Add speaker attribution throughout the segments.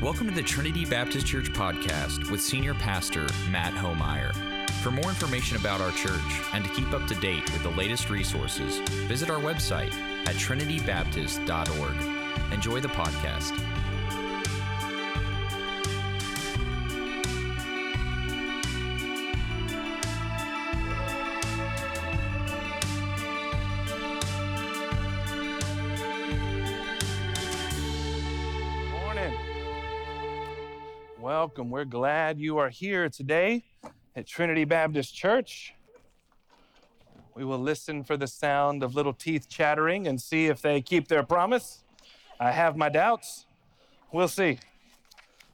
Speaker 1: Welcome to the Trinity Baptist Church podcast with Senior Pastor Matt Homeyer. For more information about our church and to keep up to date with the latest resources, visit our website at trinitybaptist.org. Enjoy the podcast.
Speaker 2: Welcome. We're glad you are here today at Trinity Baptist Church. We will listen for the sound of little teeth chattering and see if they keep their promise. I have my doubts. We'll see.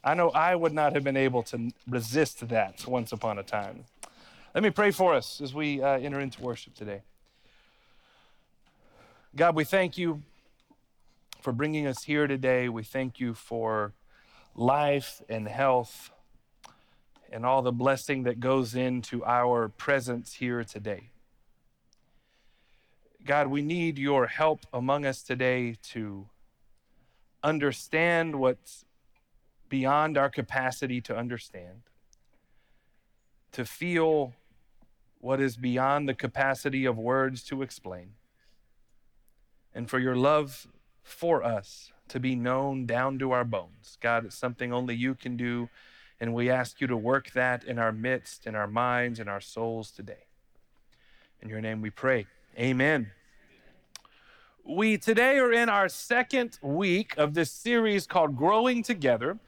Speaker 2: I know I would not have been able to resist that once upon a time. Let me pray for us as we uh, enter into worship today. God, we thank you for bringing us here today. We thank you for life and health and all the blessing that goes into our presence here today. God, we need your help among us today to understand what's beyond our capacity to understand, to feel what is beyond the capacity of words to explain, and for your love for us to be known down to our bones. God, it's something only you can do, and we ask you to work that in our midst, in our minds, in our souls today. In your name we pray. Amen. We today are in our second week of this series called Growing Together.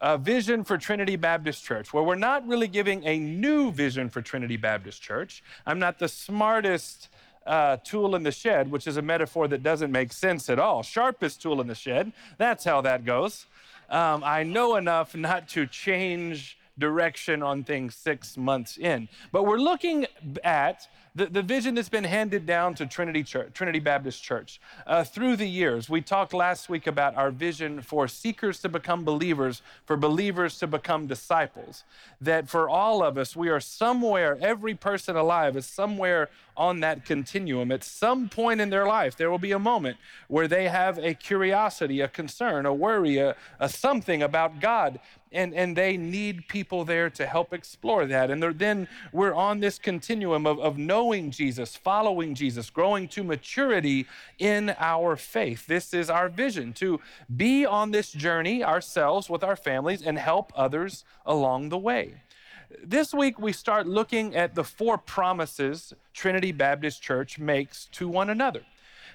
Speaker 2: A vision for Trinity Baptist Church, where we're not really giving a new vision for Trinity Baptist Church. I'm not the smartest uh, tool in the shed, which is a metaphor that doesn't make sense at all. Sharpest tool in the shed. That's how that goes. Um, I know enough not to change direction on things six months in. But we're looking at the, the vision that's been handed down to Trinity Church, Trinity Baptist Church uh, through the years. We talked last week about our vision for seekers to become believers, for believers to become disciples. That for all of us, we are somewhere, every person alive is somewhere on that continuum. At some point in their life, there will be a moment where they have a curiosity, a concern, a worry, a, a something about God, and, and they need people there to help explore that. And then we're on this continuum of, of knowing Jesus, following Jesus, growing to maturity in our faith. This is our vision to be on this journey ourselves with our families and help others along the way. This week, we start looking at the four promises Trinity Baptist Church makes to one another.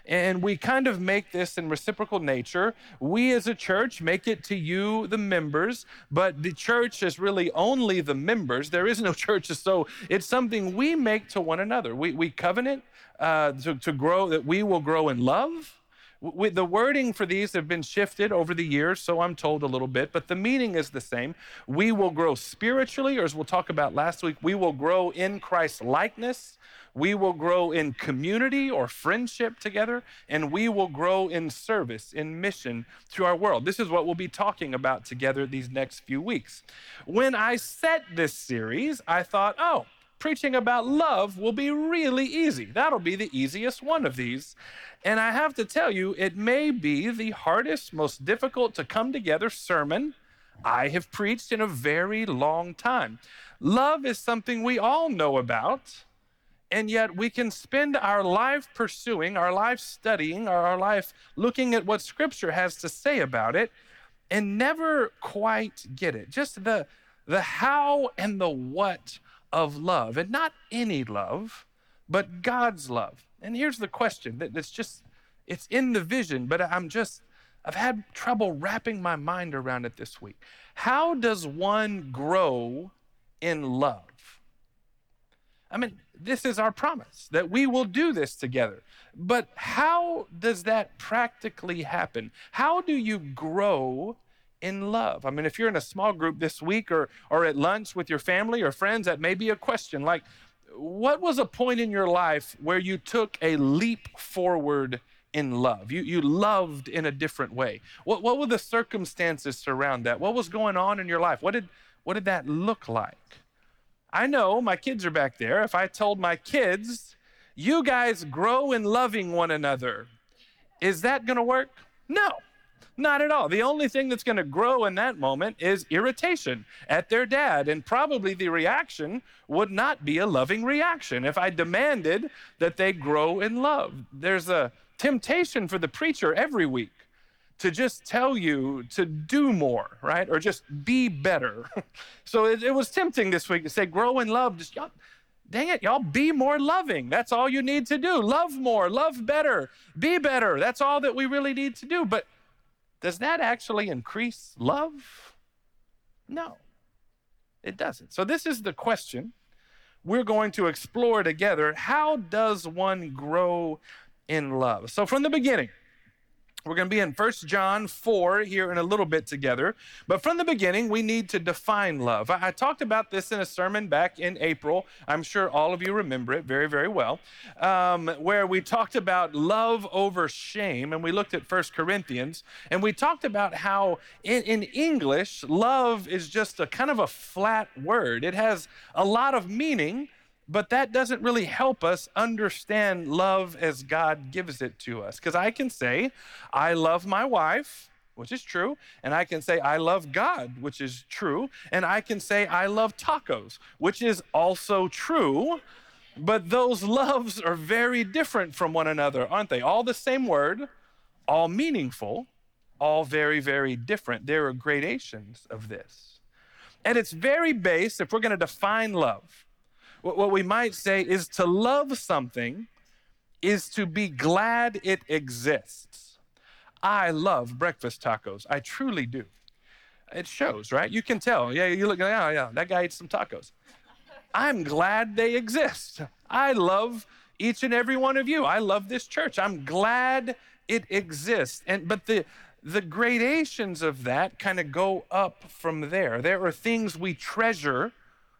Speaker 2: And we kind of make this in reciprocal nature. We as a church make it to you, the members, but the church is really only the members. There is no church. So it's something we make to one another. We, we covenant uh, to, to grow, that we will grow in love we, the wording for these have been shifted over the years, so I'm told a little bit, but the meaning is the same. We will grow spiritually, or as we'll talk about last week, we will grow in Christ's likeness. We will grow in community or friendship together, and we will grow in service, in mission to our world. This is what we'll be talking about together these next few weeks. When I set this series, I thought, oh, preaching about love will be really easy. That'll be the easiest one of these. And I have to tell you, it may be the hardest, most difficult to come together sermon I have preached in a very long time. Love is something we all know about. And yet, we can spend our life pursuing, our life studying, our life looking at what Scripture has to say about it, and never quite get it. Just the, the how and the what of love, and not any love, but God's love. And here's the question that's just, it's in the vision, but I'm just, I've had trouble wrapping my mind around it this week. How does one grow in love? I mean, this is our promise that we will do this together. But how does that practically happen? How do you grow in love. I mean, if you're in a small group this week or, or at lunch with your family or friends, that may be a question like, what was a point in your life where you took a leap forward in love? You, you loved in a different way. What, what were the circumstances around that? What was going on in your life? What did, what did that look like? I know my kids are back there. If I told my kids, you guys grow in loving one another, is that going to work? No. Not at all. The only thing that's going to grow in that moment is irritation at their dad. And probably the reaction would not be a loving reaction if I demanded that they grow in love. There's a temptation for the preacher every week to just tell you to do more, right? Or just be better. so it, it was tempting this week to say, grow in love. Just y'all, dang it, y'all be more loving. That's all you need to do. Love more, love better, be better. That's all that we really need to do. But does that actually increase love? No, it doesn't. So, this is the question we're going to explore together. How does one grow in love? So, from the beginning, we're going to be in 1 John 4 here in a little bit together. But from the beginning, we need to define love. I, I, talked about this in a sermon back in April. I'm sure all of you remember it very, very well, um, where we talked about love over shame. And we looked at 1 Corinthians. And we talked about how in, in English, love is just a kind of a flat word, it has a lot of meaning but that doesn't really help us understand love as God gives it to us. Because I can say, I love my wife, which is true, and I can say, I love God, which is true, and I can say, I love tacos, which is also true. But those loves are very different from one another, aren't they? All the same word, all meaningful, all very, very different. There are gradations of this. At its very base, if we're going to define love, what we might say is to love something is to be glad it exists. I love breakfast tacos. I truly do. It shows, right? You can tell. Yeah, you look, oh, yeah, that guy eats some tacos. I'm glad they exist. I love each and every one of you. I love this church. I'm glad it exists. And but the the gradations of that kind of go up from there. There are things we treasure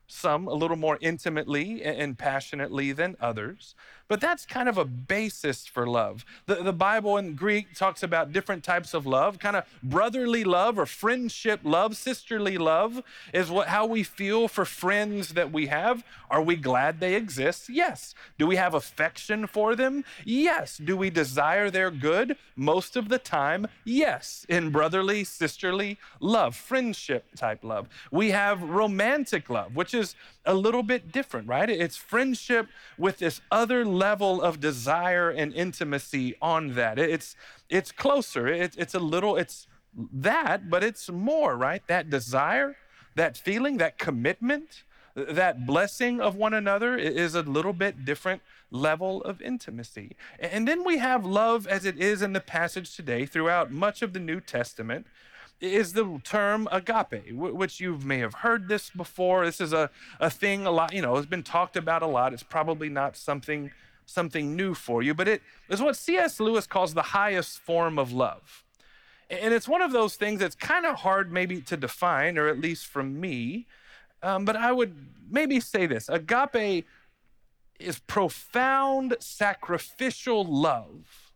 Speaker 2: some a little more intimately and passionately than others. But that's kind of a basis for love. The, the Bible in Greek talks about different types of love, kind of brotherly love or friendship love, sisterly love is what how we feel for friends that we have. Are we glad they exist? Yes. Do we have affection for them? Yes. Do we desire their good? Most of the time, yes. In brotherly, sisterly love, friendship type love. We have romantic love, which is a little bit different, right? It's friendship with this other level of desire and intimacy on that. It's it's closer. It's it's a little it's that, but it's more, right? That desire, that feeling, that commitment, that blessing of one another is a little bit different level of intimacy. And then we have love as it is in the passage today throughout much of the New Testament is the term agape, which you may have heard this before. This is a, a thing a lot, you know, it's been talked about a lot. It's probably not something something new for you, but it is what C.S. Lewis calls the highest form of love. And it's one of those things that's kind of hard maybe to define, or at least from me. Um, but I would maybe say this agape is profound sacrificial love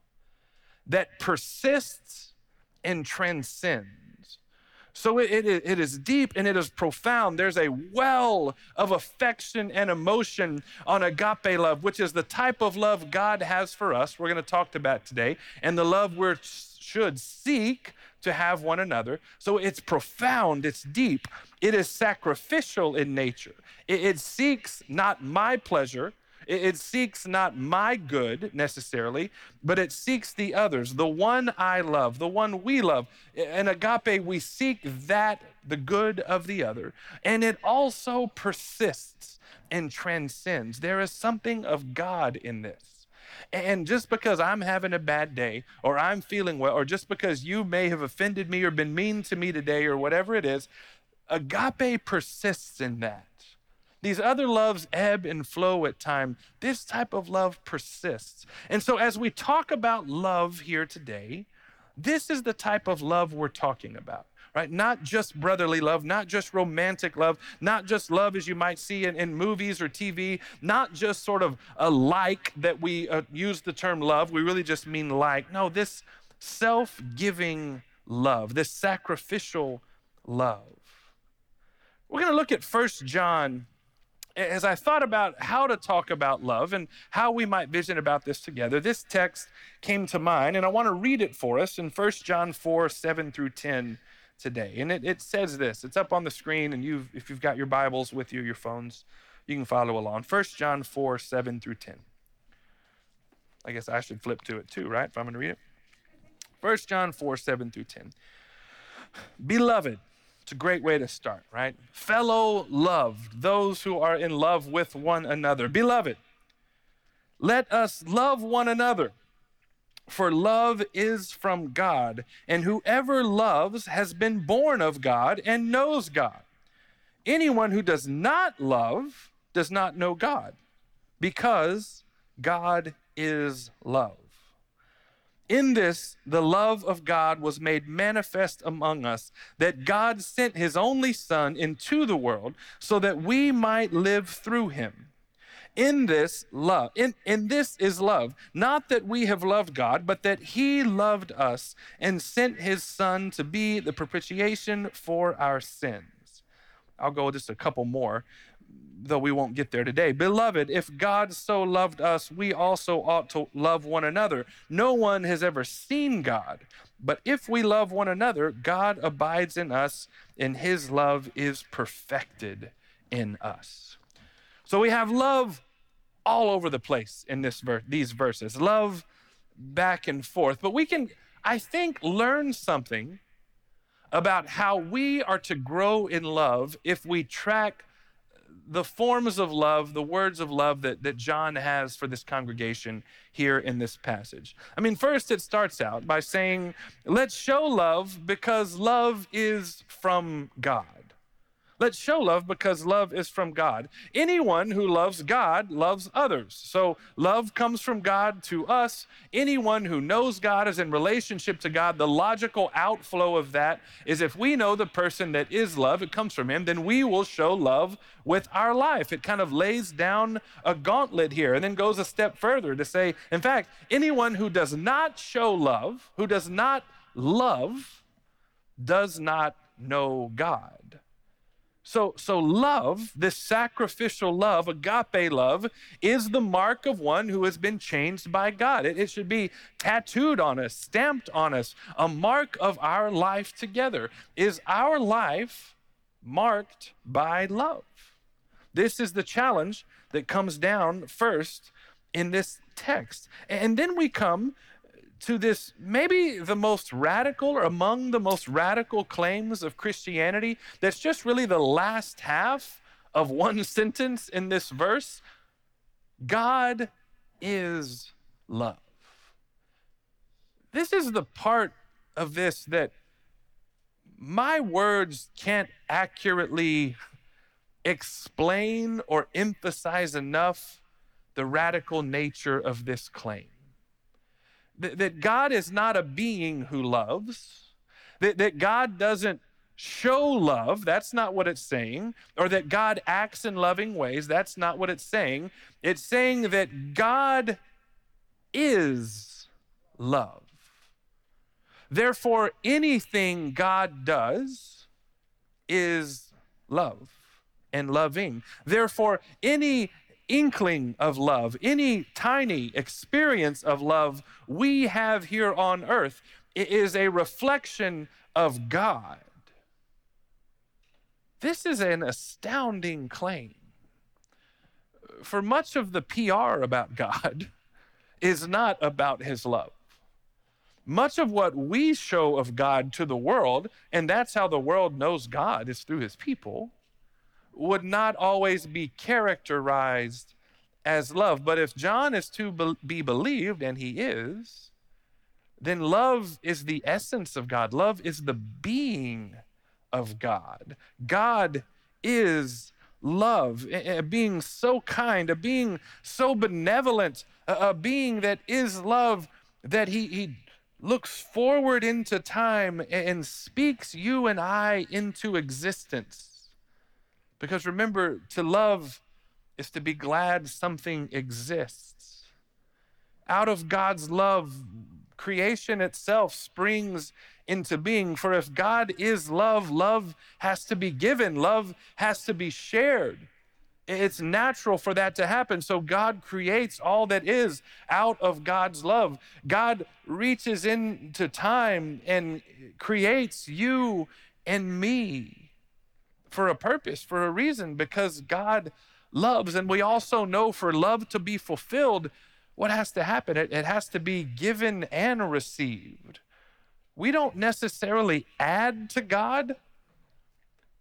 Speaker 2: that persists and transcends. So it, it, it is deep and it is profound. There's a well of affection and emotion on agape love, which is the type of love God has for us. We're going to talk about today, and the love we should seek to have one another. So it's profound, it's deep, it is sacrificial in nature. It, it seeks not my pleasure, it, it seeks not my good necessarily, but it seeks the others, the one I love, the one we love. In agape, we seek that, the good of the other. And it also persists and transcends. There is something of God in this. And just because I'm having a bad day or I'm feeling well, or just because you may have offended me or been mean to me today or whatever it is, agape persists in that. These other loves ebb and flow at time. This type of love persists. And so, as we talk about love here today, this is the type of love we're talking about, right? Not just brotherly love, not just romantic love, not just love as you might see in, in movies or TV, not just sort of a like that we uh, use the term love. We really just mean like. No, this self giving love, this sacrificial love. We're going to look at First John as I thought about how to talk about love and how we might vision about this together, this text came to mind, and I want to read it for us in 1 John 4 7 through 10 today. And it, it says this it's up on the screen, and you've, if you've got your Bibles with you, your phones, you can follow along. 1 John 4 7 through 10. I guess I should flip to it too, right? If I'm going to read it. 1 John 4 7 through 10. Beloved, it's a great way to start, right? Fellow loved, those who are in love with one another. Beloved, let us love one another, for love is from God, and whoever loves has been born of God and knows God. Anyone who does not love does not know God, because God is love. In this, the love of God was made manifest among us, that God sent his only Son into the world so that we might live through him. In this love, in, in this is love, not that we have loved God, but that he loved us and sent his Son to be the propitiation for our sins. I'll go just a couple more though we won't get there today. Beloved, if God so loved us, we also ought to love one another. No one has ever seen God, but if we love one another, God abides in us, and his love is perfected in us. So we have love all over the place in this ver- these verses. Love back and forth, but we can I think learn something about how we are to grow in love if we track the forms of love, the words of love that, that John has for this congregation here in this passage. I mean, first it starts out by saying, let's show love because love is from God. Let's show love because love is from God. Anyone who loves God loves others. So love comes from God to us. Anyone who knows God is in relationship to God. The logical outflow of that is if we know the person that is love, it comes from Him, then we will show love with our life. It kind of lays down a gauntlet here and then goes a step further to say, in fact, anyone who does not show love, who does not love, does not know God. So, so love, this sacrificial love, agape love, is the mark of one who has been changed by God. It, it should be tattooed on us, stamped on us, a mark of our life together. Is our life marked by love? This is the challenge that comes down first in this text. And then we come to this maybe the most radical or among the most radical claims of Christianity that's just really the last half of one sentence in this verse God is love. This is the part of this that my words can't accurately explain or emphasize enough the radical nature of this claim that God is not a being who loves, that, that God doesn't show love, that's not what it's saying, or that God acts in loving ways, that's not what it's saying. It's saying that God is love. Therefore, anything God does is love and loving. Therefore, any inkling of love, any tiny experience of love we have here on earth is a reflection of God. This is an astounding claim. For much of the PR about God is not about his love. Much of what we show of God to the world, and that's how the world knows God, is through his people would not always be characterized as love. But if John is to be believed, and he is, then love is the essence of God. Love is the being of God. God is love, a being so kind, a being so benevolent, a being that is love, that he, he looks forward into time and speaks you and I into existence. Because remember, to love is to be glad something exists. Out of God's love, creation itself springs into being. For if God is love, love has to be given, love has to be shared. It's natural for that to happen. So God creates all that is out of God's love. God reaches into time and creates you and me for a purpose, for a reason, because God loves. And we also know for love to be fulfilled, what has to happen? It, it has to be given and received. We don't necessarily add to God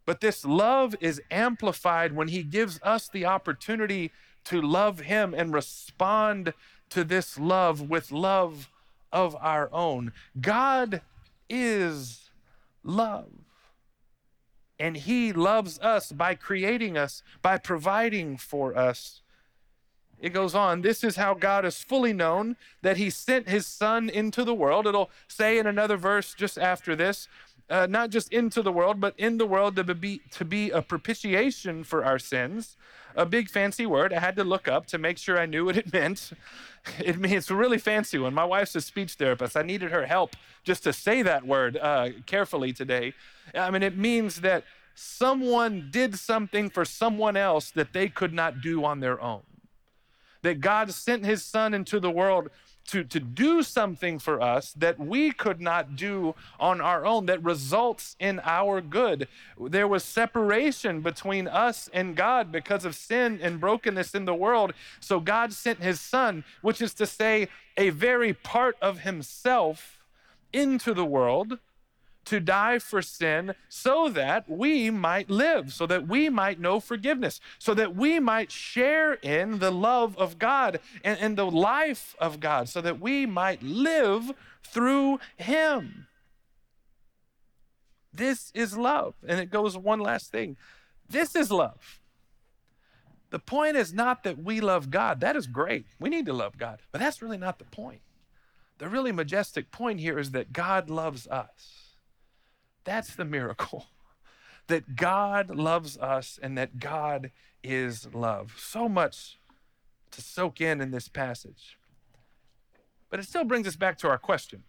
Speaker 2: but this love is amplified when he gives us the opportunity to love him and respond to this love with love of our own. God is love. And he loves us by creating us, by providing for us. It goes on, this is how God is fully known that he sent his son into the world. It'll say in another verse just after this uh, not just into the world, but in the world to be, to be a propitiation for our sins. A big fancy word I had to look up to make sure I knew what it meant. It means it's a really fancy one. My wife's a speech therapist. I needed her help just to say that word uh, carefully today. I mean, it means that someone did something for someone else that they could not do on their own. That God sent his son into the world to, to do something for us that we could not do on our own that results in our good. There was separation between us and God because of sin and brokenness in the world. So God sent his son, which is to say, a very part of himself into the world to die for sin so that we might live, so that we might know forgiveness, so that we might share in the love of God and, and the life of God, so that we might live through Him. This is love. And it goes one last thing this is love. The point is not that we love God. That is great. We need to love God. But that's really not the point. The really majestic point here is that God loves us. That's the miracle. That God loves us and that God is love. So much to soak in in this passage. But it still brings us back to our question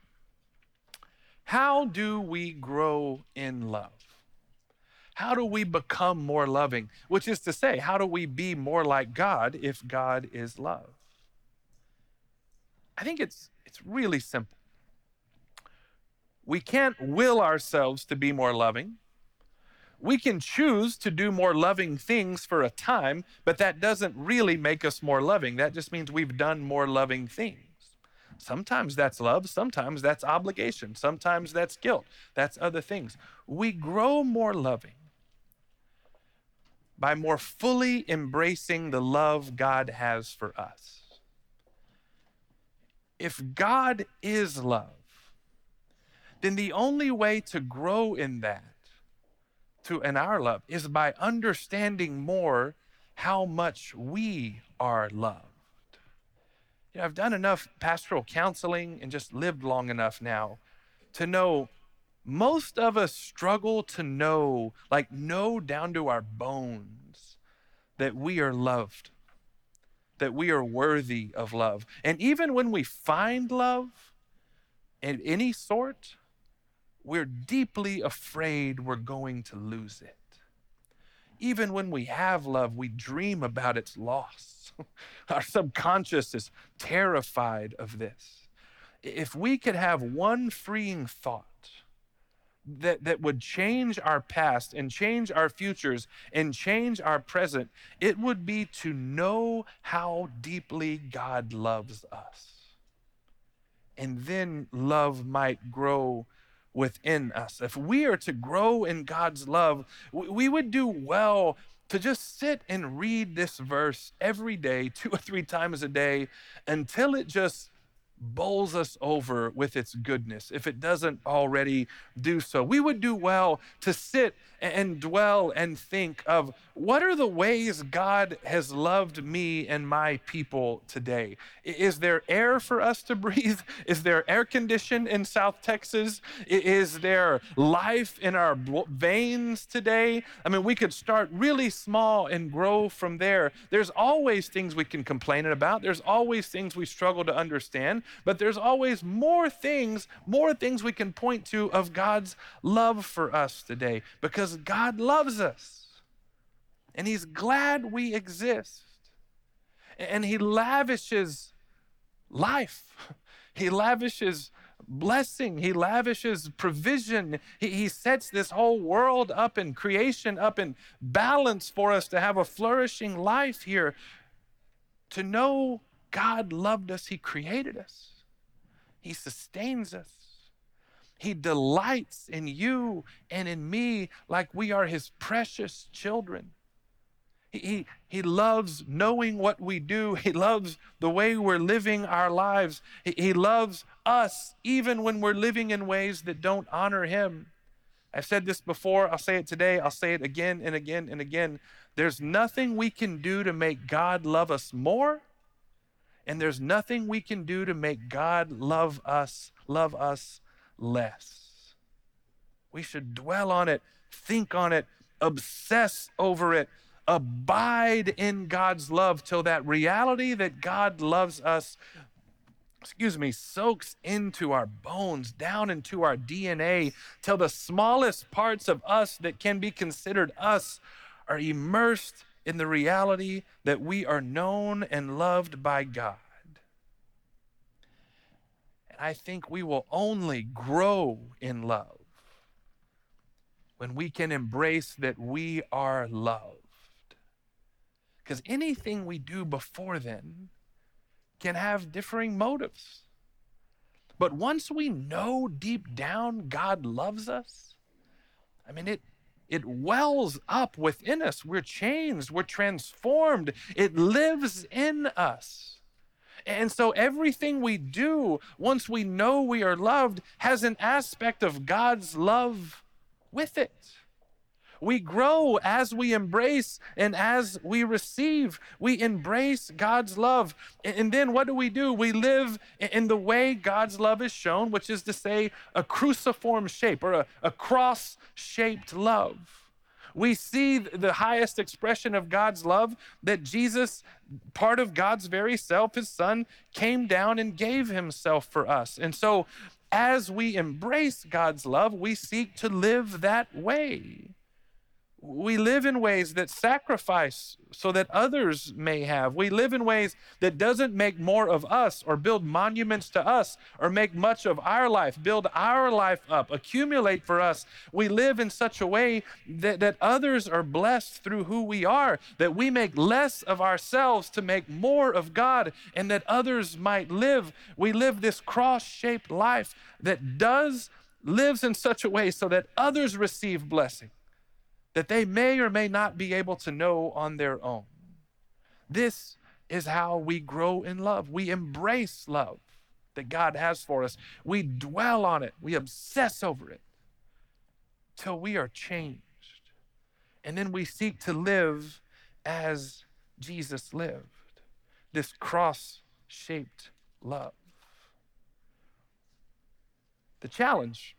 Speaker 2: How do we grow in love? How do we become more loving? Which is to say, how do we be more like God if God is love? I think it's, it's really simple. We can't will ourselves to be more loving. We can choose to do more loving things for a time, but that doesn't really make us more loving. That just means we've done more loving things. Sometimes that's love, sometimes that's obligation, sometimes that's guilt, that's other things. We grow more loving by more fully embracing the love God has for us. If God is love, then the only way to grow in that, to in our love, is by understanding more how much we are loved. You know, I've done enough pastoral counseling and just lived long enough now to know most of us struggle to know, like know down to our bones, that we are loved, that we are worthy of love. And even when we find love in any sort, we're deeply afraid we're going to lose it. Even when we have love, we dream about its loss. Our subconscious is terrified of this. If we could have one freeing thought that, that would change our past and change our futures and change our present, it would be to know how deeply God loves us. And then love might grow within us. If we are to grow in God's love, we would do well to just sit and read this verse every day, two or three times a day, until it just bowls us over with its goodness if it doesn't already do so. We would do well to sit and dwell and think of what are the ways God has loved me and my people today? Is there air for us to breathe? Is there air condition in South Texas? Is there life in our veins today? I mean, we could start really small and grow from there. There's always things we can complain about, there's always things we struggle to understand, but there's always more things, more things we can point to of God's love for us today because God loves us. and He's glad we exist. And He lavishes life, He lavishes blessing, He lavishes provision. He, he sets this whole world up in creation up in balance for us to have a flourishing life here. To know God loved us, He created us, He sustains us. He delights in you and in me like we are his precious children. He, he, he loves knowing what we do. He loves the way we're living our lives. He, he loves us even when we're living in ways that don't honor him. I've said this before, I'll say it today, I'll say it again and again and again. There's nothing we can do to make God love us more, and there's nothing we can do to make God love us, love us less. We should dwell on it, think on it, obsess over it, abide in God's love till that reality that God loves us excuse me, soaks into our bones, down into our DNA, till the smallest parts of us that can be considered us are immersed in the reality that we are known and loved by God. I think we will only grow in love when we can embrace that we are loved. Because anything we do before then can have differing motives. But once we know deep down God loves us, I mean, it, it wells up within us. We're changed, we're transformed, it lives in us. And so everything we do, once we know we are loved, has an aspect of God's love with it. We grow as we embrace and as we receive. We embrace God's love. And then what do we do? We live in the way God's love is shown, which is to say, a cruciform shape or a, a cross shaped love we see the highest expression of God's love that Jesus, part of God's very self, his son, came down and gave himself for us. And so, as we embrace God's love, we seek to live that way we live in ways that sacrifice so that others may have. We live in ways that doesn't make more of us or build monuments to us or make much of our life build our life up accumulate for us. We live in such a way that, that others are blessed through who we are that we make less of ourselves to make more of god and that others might live. We live this cross-shaped life that does lives in such a way so that others receive blessing that they may or may not be able to know on their own. This is how we grow in love. We embrace love that God has for us. We dwell on it, we obsess over it till we are changed. And then we seek to live as Jesus lived this cross shaped love. The challenge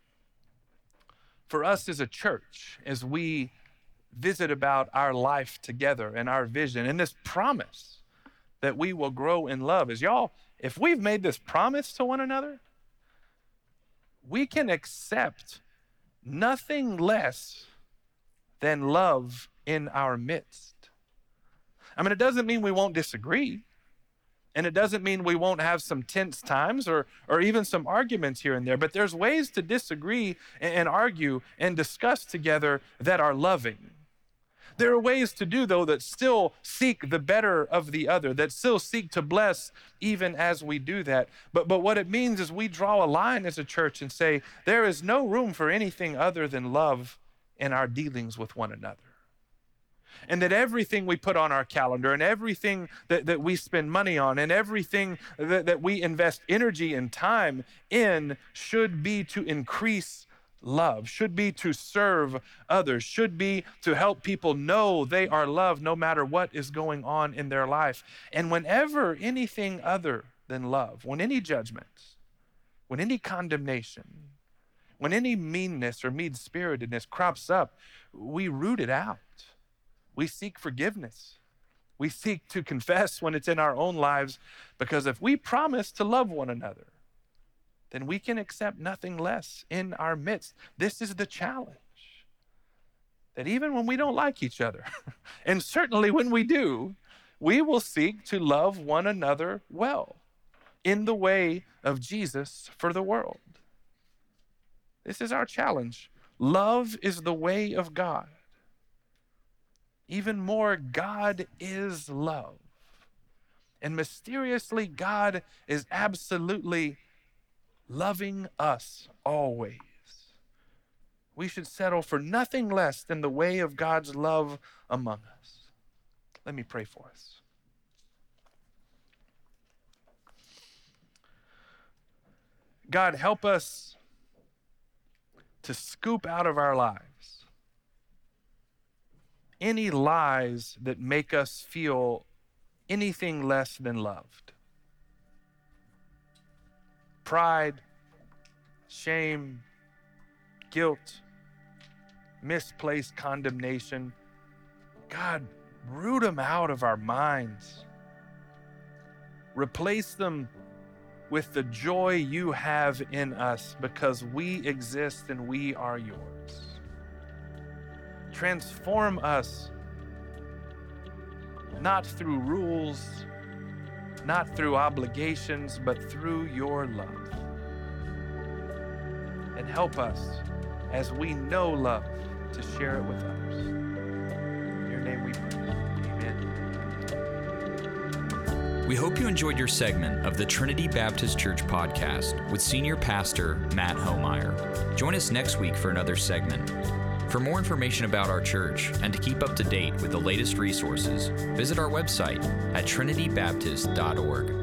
Speaker 2: for us as a church, as we visit about our life together and our vision and this promise that we will grow in love is y'all, if we've made this promise to one another, we can accept nothing less than love in our midst. I mean, it doesn't mean we won't disagree. And it doesn't mean we won't have some tense times or, or even some arguments here and there, but there's ways to disagree and, and argue and discuss together that are loving. There are ways to do, though, that still seek the better of the other, that still seek to bless even as we do that. But, but what it means is we draw a line as a church and say, there is no room for anything other than love in our dealings with one another and that everything we put on our calendar and everything that, that we spend money on and everything that, that we invest energy and time in should be to increase love, should be to serve others, should be to help people know they are loved no matter what is going on in their life. And whenever anything other than love, when any judgments, when any condemnation, when any meanness or mean spiritedness crops up, we root it out. We seek forgiveness. We seek to confess when it's in our own lives because if we promise to love one another, then we can accept nothing less in our midst. This is the challenge that even when we don't like each other, and certainly when we do, we will seek to love one another well in the way of Jesus for the world. This is our challenge. Love is the way of God. Even more, God is love. And mysteriously, God is absolutely loving us always. We should settle for nothing less than the way of God's love among us. Let me pray for us. God, help us to scoop out of our lives any lies that make us feel anything less than loved. Pride, shame, guilt, misplaced condemnation. God, root them out of our minds. Replace them with the joy you have in us because we exist and we are yours. Transform us not through rules, not through obligations, but through your love. And help us as we know love to share it with others. In your name we pray. Amen.
Speaker 1: We hope you enjoyed your segment of the Trinity Baptist Church podcast with Senior Pastor Matt Homeyer. Join us next week for another segment. For more information about our church and to keep up to date with the latest resources, visit our website at trinitybaptist.org.